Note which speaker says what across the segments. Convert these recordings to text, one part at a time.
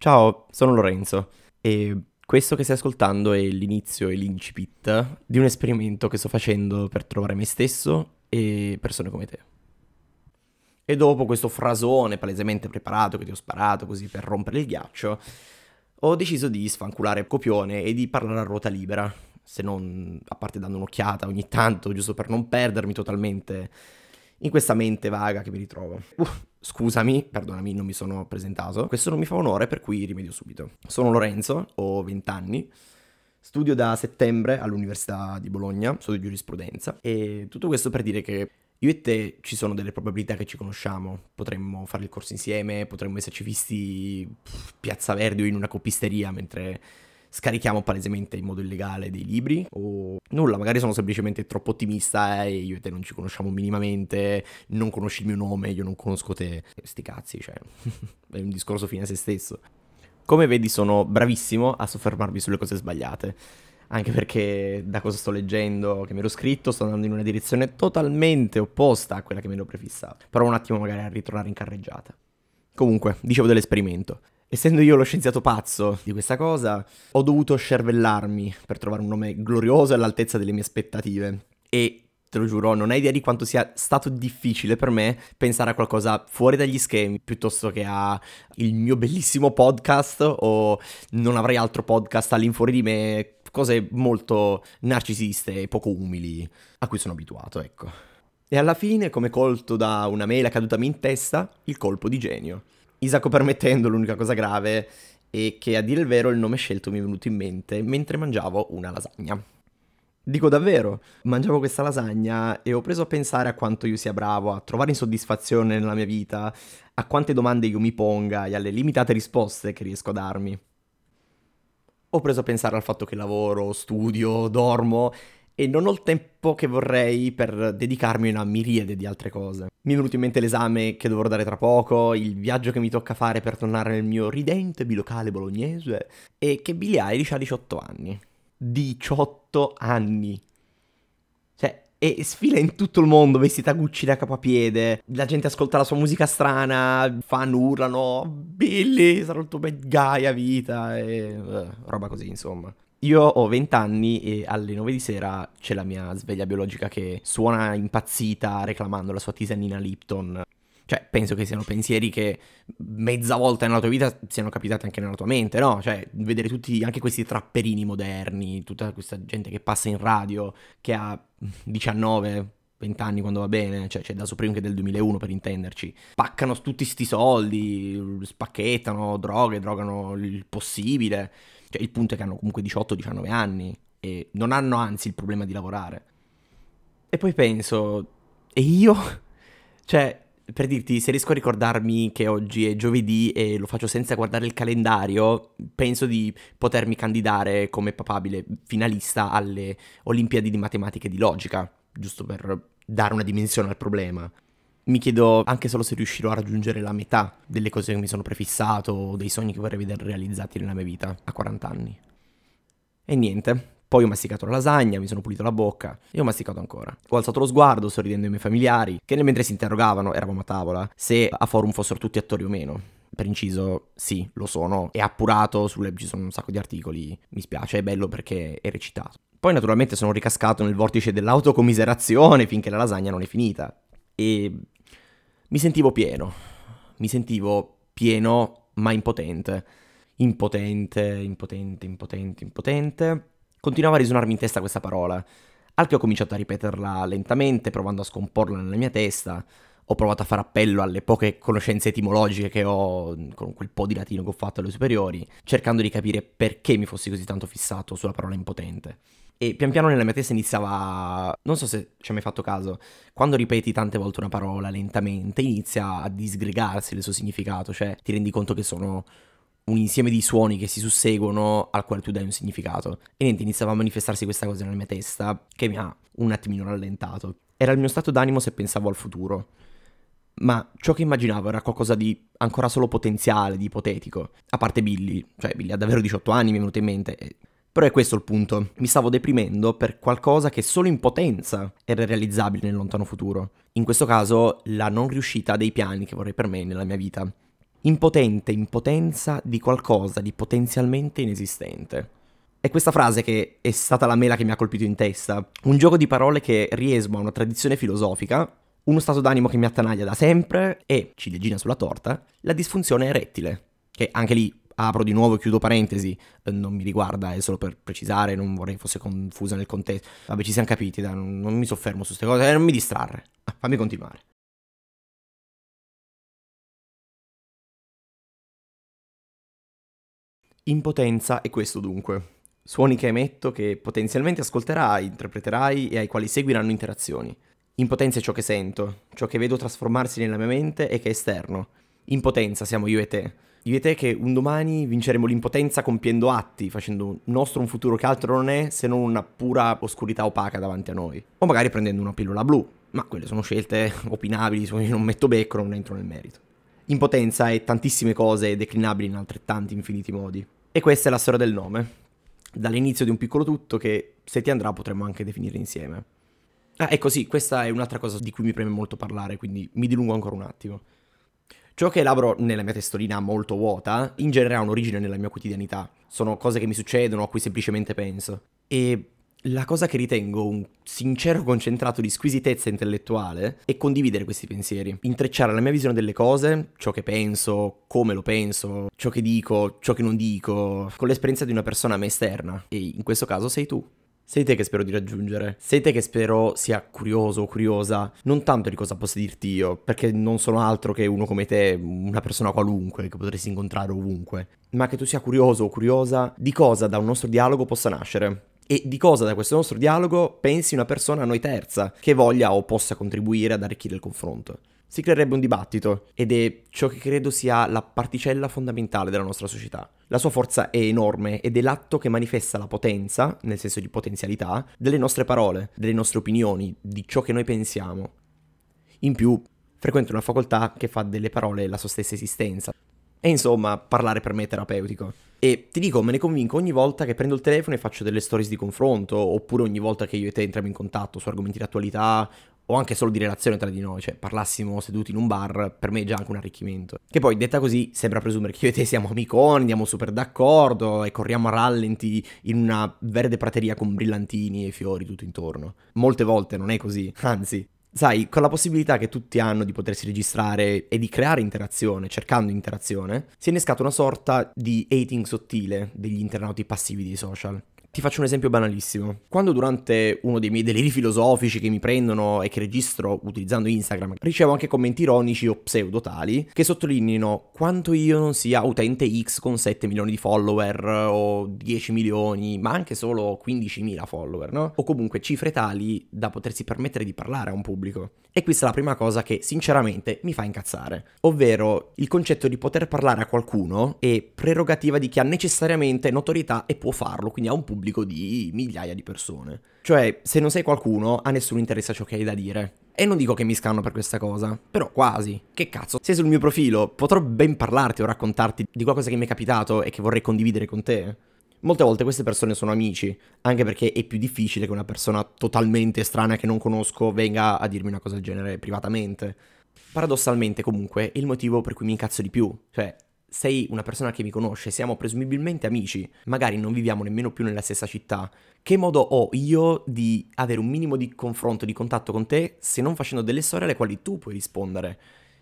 Speaker 1: Ciao, sono Lorenzo e questo che stai ascoltando è l'inizio e l'incipit di un esperimento che sto facendo per trovare me stesso e persone come te. E dopo questo frasone palesemente preparato che ti ho sparato così per rompere il ghiaccio, ho deciso di sfanculare copione e di parlare a ruota libera, se non a parte dando un'occhiata ogni tanto, giusto per non perdermi totalmente in questa mente vaga che mi ritrovo. Uh, scusami, perdonami, non mi sono presentato. Questo non mi fa onore, per cui rimedio subito. Sono Lorenzo, ho 20 anni. Studio da settembre all'Università di Bologna, studio giurisprudenza e tutto questo per dire che io e te ci sono delle probabilità che ci conosciamo, potremmo fare il corso insieme, potremmo esserci visti pff, Piazza Verdi o in una coppisteria mentre scarichiamo palesemente in modo illegale dei libri o nulla, magari sono semplicemente troppo ottimista e io e te non ci conosciamo minimamente, non conosci il mio nome, io non conosco te. Sti cazzi, cioè, è un discorso fine a se stesso. Come vedi sono bravissimo a soffermarmi sulle cose sbagliate, anche perché da cosa sto leggendo, che mi ero scritto, sto andando in una direzione totalmente opposta a quella che mi ero prefissato. Però un attimo magari a ritornare in carreggiata. Comunque, dicevo dell'esperimento. Essendo io lo scienziato pazzo di questa cosa, ho dovuto scervellarmi per trovare un nome glorioso all'altezza delle mie aspettative. E te lo giuro, non hai idea di quanto sia stato difficile per me pensare a qualcosa fuori dagli schemi piuttosto che a il mio bellissimo podcast o non avrei altro podcast all'infuori di me, cose molto narcisiste e poco umili a cui sono abituato, ecco. E alla fine, come colto da una mela cadutami in testa, il colpo di genio. Isacco permettendo, l'unica cosa grave è che a dire il vero il nome scelto mi è venuto in mente mentre mangiavo una lasagna. Dico davvero, mangiavo questa lasagna e ho preso a pensare a quanto io sia bravo a trovare insoddisfazione nella mia vita, a quante domande io mi ponga e alle limitate risposte che riesco a darmi. Ho preso a pensare al fatto che lavoro, studio, dormo e non ho il tempo che vorrei per dedicarmi a una miriade di altre cose. Mi è venuto in mente l'esame che dovrò dare tra poco, il viaggio che mi tocca fare per tornare nel mio ridente bilocale bolognese e che Billie Eilish ha 18 anni. 18 anni. Cioè, e sfila in tutto il mondo vestita Gucci da capapiede. La gente ascolta la sua musica strana, fan urlano, Billy, sarò il tuo bad guy a vita e uh, roba così, insomma. Io ho 20 anni e alle 9 di sera c'è la mia sveglia biologica che suona impazzita reclamando la sua tisanina Lipton. Cioè, penso che siano pensieri che mezza volta nella tua vita siano capitati anche nella tua mente, no? Cioè, vedere tutti, anche questi trapperini moderni, tutta questa gente che passa in radio, che ha 19, 20 anni quando va bene, cioè c'è da Supreme che del 2001 per intenderci, paccano tutti sti soldi, spacchettano droghe, drogano il possibile. Cioè, il punto è che hanno comunque 18-19 anni e non hanno anzi il problema di lavorare. E poi penso, e io? Cioè, per dirti, se riesco a ricordarmi che oggi è giovedì e lo faccio senza guardare il calendario, penso di potermi candidare come papabile finalista alle Olimpiadi di matematica e di logica, giusto per dare una dimensione al problema. Mi chiedo anche solo se riuscirò a raggiungere la metà delle cose che mi sono prefissato o dei sogni che vorrei vedere realizzati nella mia vita a 40 anni. E niente, poi ho masticato la lasagna, mi sono pulito la bocca e ho masticato ancora. Ho alzato lo sguardo sorridendo ai miei familiari, che nel mentre si interrogavano, eravamo a tavola, se a forum fossero tutti attori o meno. Per inciso, sì, lo sono. È appurato, sulle, ci sono un sacco di articoli. Mi spiace, è bello perché è recitato. Poi naturalmente sono ricascato nel vortice dell'autocommiserazione finché la lasagna non è finita. E mi sentivo pieno, mi sentivo pieno ma impotente. Impotente, impotente, impotente, impotente. Continuava a risuonarmi in testa questa parola, al che ho cominciato a ripeterla lentamente, provando a scomporla nella mia testa. Ho provato a fare appello alle poche conoscenze etimologiche che ho con quel po' di latino che ho fatto alle superiori, cercando di capire perché mi fossi così tanto fissato sulla parola impotente. E pian piano nella mia testa iniziava. Non so se ci hai mai fatto caso. Quando ripeti tante volte una parola lentamente, inizia a disgregarsi il suo significato. Cioè, ti rendi conto che sono un insieme di suoni che si susseguono al quale tu dai un significato. E niente, iniziava a manifestarsi questa cosa nella mia testa che mi ha un attimino rallentato. Era il mio stato d'animo se pensavo al futuro. Ma ciò che immaginavo era qualcosa di ancora solo potenziale, di ipotetico. A parte Billy, cioè Billy ha davvero 18 anni, mi è venuto in mente. Però è questo il punto. Mi stavo deprimendo per qualcosa che solo in potenza era realizzabile nel lontano futuro. In questo caso, la non riuscita dei piani che vorrei per me nella mia vita. impotente impotenza di qualcosa di potenzialmente inesistente. È questa frase che è stata la mela che mi ha colpito in testa, un gioco di parole che riesuma a una tradizione filosofica, uno stato d'animo che mi attanaglia da sempre e, ciliegina sulla torta, la disfunzione erettile, che anche lì apro di nuovo e chiudo parentesi, eh, non mi riguarda, è solo per precisare, non vorrei fosse confusa nel contesto. Vabbè, ci siamo capiti, dai, non, non mi soffermo su queste cose, eh, non mi distrarre. Ah, fammi continuare. Impotenza è questo dunque. Suoni che emetto che potenzialmente ascolterai, interpreterai e ai quali seguiranno interazioni. Impotenza è ciò che sento, ciò che vedo trasformarsi nella mia mente e che è esterno. Impotenza siamo io e te. Io e te che un domani vinceremo l'impotenza compiendo atti, facendo nostro un futuro che altro non è se non una pura oscurità opaca davanti a noi. O magari prendendo una pillola blu, ma quelle sono scelte opinabili su cui non metto becco, non entro nel merito. Impotenza è tantissime cose declinabili in altrettanti infiniti modi. E questa è la storia del nome. Dall'inizio di un piccolo tutto che, se ti andrà, potremmo anche definire insieme. Ah, ecco sì, questa è un'altra cosa di cui mi preme molto parlare, quindi mi dilungo ancora un attimo. Ciò che elaboro nella mia testolina molto vuota, in genere ha un'origine nella mia quotidianità. Sono cose che mi succedono, a cui semplicemente penso. E la cosa che ritengo un sincero concentrato di squisitezza intellettuale è condividere questi pensieri, intrecciare la mia visione delle cose, ciò che penso, come lo penso, ciò che dico, ciò che non dico, con l'esperienza di una persona a me esterna. E in questo caso sei tu. Sei te che spero di raggiungere. Sei te che spero sia curioso o curiosa, non tanto di cosa posso dirti io, perché non sono altro che uno come te, una persona qualunque che potresti incontrare ovunque, ma che tu sia curioso o curiosa di cosa da un nostro dialogo possa nascere. E di cosa da questo nostro dialogo pensi una persona a noi terza, che voglia o possa contribuire ad arricchire il confronto si creerebbe un dibattito ed è ciò che credo sia la particella fondamentale della nostra società. La sua forza è enorme ed è l'atto che manifesta la potenza, nel senso di potenzialità, delle nostre parole, delle nostre opinioni, di ciò che noi pensiamo. In più, frequento una facoltà che fa delle parole la sua stessa esistenza. E insomma, parlare per me è terapeutico. E ti dico, me ne convinco ogni volta che prendo il telefono e faccio delle stories di confronto, oppure ogni volta che io e te entriamo in contatto su argomenti di attualità o anche solo di relazione tra di noi, cioè parlassimo seduti in un bar, per me è già anche un arricchimento. Che poi, detta così, sembra presumere che io e te siamo amiconi, andiamo super d'accordo e corriamo a rallenti in una verde prateria con brillantini e fiori tutto intorno. Molte volte non è così, anzi, sai, con la possibilità che tutti hanno di potersi registrare e di creare interazione, cercando interazione, si è innescata una sorta di hating sottile degli internauti passivi dei social. Ti faccio un esempio banalissimo. Quando durante uno dei miei deliri filosofici che mi prendono e che registro utilizzando Instagram, ricevo anche commenti ironici o pseudo tali che sottolineino quanto io non sia utente X con 7 milioni di follower o 10 milioni, ma anche solo 15.000 follower, no? O comunque cifre tali da potersi permettere di parlare a un pubblico. E questa è la prima cosa che sinceramente mi fa incazzare, ovvero il concetto di poter parlare a qualcuno è prerogativa di chi ha necessariamente notorietà e può farlo, quindi ha un pubblico di migliaia di persone. Cioè, se non sei qualcuno, a nessuno interessa ciò che hai da dire. E non dico che mi scanno per questa cosa, però quasi. Che cazzo, sei sul mio profilo, potrò ben parlarti o raccontarti di qualcosa che mi è capitato e che vorrei condividere con te. Molte volte queste persone sono amici, anche perché è più difficile che una persona totalmente estranea che non conosco venga a dirmi una cosa del genere privatamente. Paradossalmente, comunque, è il motivo per cui mi incazzo di più. Cioè, sei una persona che mi conosce, siamo presumibilmente amici, magari non viviamo nemmeno più nella stessa città. Che modo ho io di avere un minimo di confronto, di contatto con te, se non facendo delle storie alle quali tu puoi rispondere?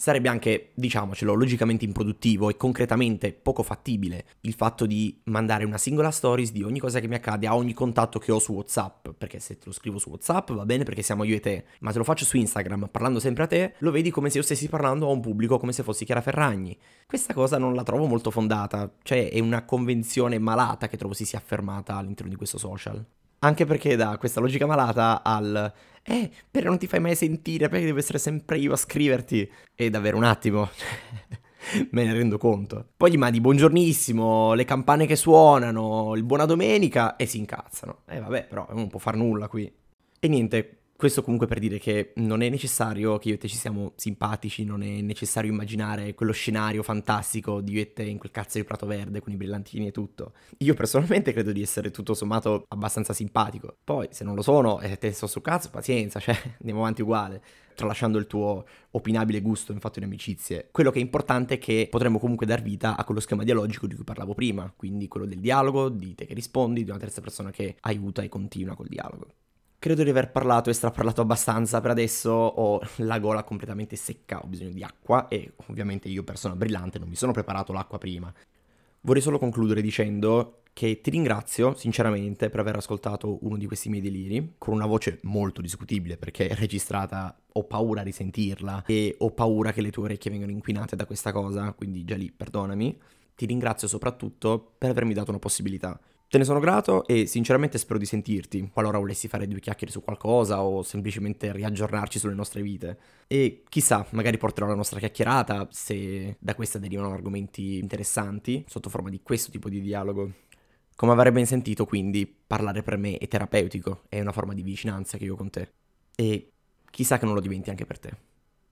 Speaker 1: Sarebbe anche, diciamocelo, logicamente improduttivo e concretamente poco fattibile il fatto di mandare una singola stories di ogni cosa che mi accade a ogni contatto che ho su WhatsApp, perché se te lo scrivo su WhatsApp va bene perché siamo io e te, ma se lo faccio su Instagram parlando sempre a te, lo vedi come se io stessi parlando a un pubblico come se fossi Chiara Ferragni. Questa cosa non la trovo molto fondata, cioè è una convenzione malata che trovo si sia affermata all'interno di questo social. Anche perché da questa logica malata al eh, però non ti fai mai sentire, perché devo essere sempre io a scriverti? E davvero un attimo. Me ne rendo conto. Poi gli mandi buongiornissimo, le campane che suonano, il buona domenica e si incazzano. E eh, vabbè, però non può far nulla qui. E niente, Questo comunque per dire che non è necessario che io e te ci siamo simpatici, non è necessario immaginare quello scenario fantastico di io e te in quel cazzo di prato verde con i brillantini e tutto. Io personalmente credo di essere tutto sommato abbastanza simpatico. Poi se non lo sono e te sto sul cazzo, pazienza, cioè andiamo avanti uguale tralasciando il tuo opinabile gusto in fatto di amicizie. Quello che è importante è che potremmo comunque dar vita a quello schema dialogico di cui parlavo prima, quindi quello del dialogo, di te che rispondi, di una terza persona che aiuta e continua col dialogo. Credo di aver parlato e straparlato abbastanza per adesso, ho la gola completamente secca, ho bisogno di acqua e ovviamente io persona brillante non mi sono preparato l'acqua prima. Vorrei solo concludere dicendo che ti ringrazio sinceramente per aver ascoltato uno di questi miei deliri, con una voce molto discutibile perché è registrata, ho paura di sentirla e ho paura che le tue orecchie vengano inquinate da questa cosa, quindi già lì perdonami. Ti ringrazio soprattutto per avermi dato una possibilità. Te ne sono grato e sinceramente spero di sentirti, qualora volessi fare due chiacchiere su qualcosa o semplicemente riaggiornarci sulle nostre vite. E chissà, magari porterò la nostra chiacchierata se da questa derivano argomenti interessanti, sotto forma di questo tipo di dialogo. Come avrai ben sentito, quindi, parlare per me è terapeutico, è una forma di vicinanza che io ho con te. E chissà che non lo diventi anche per te.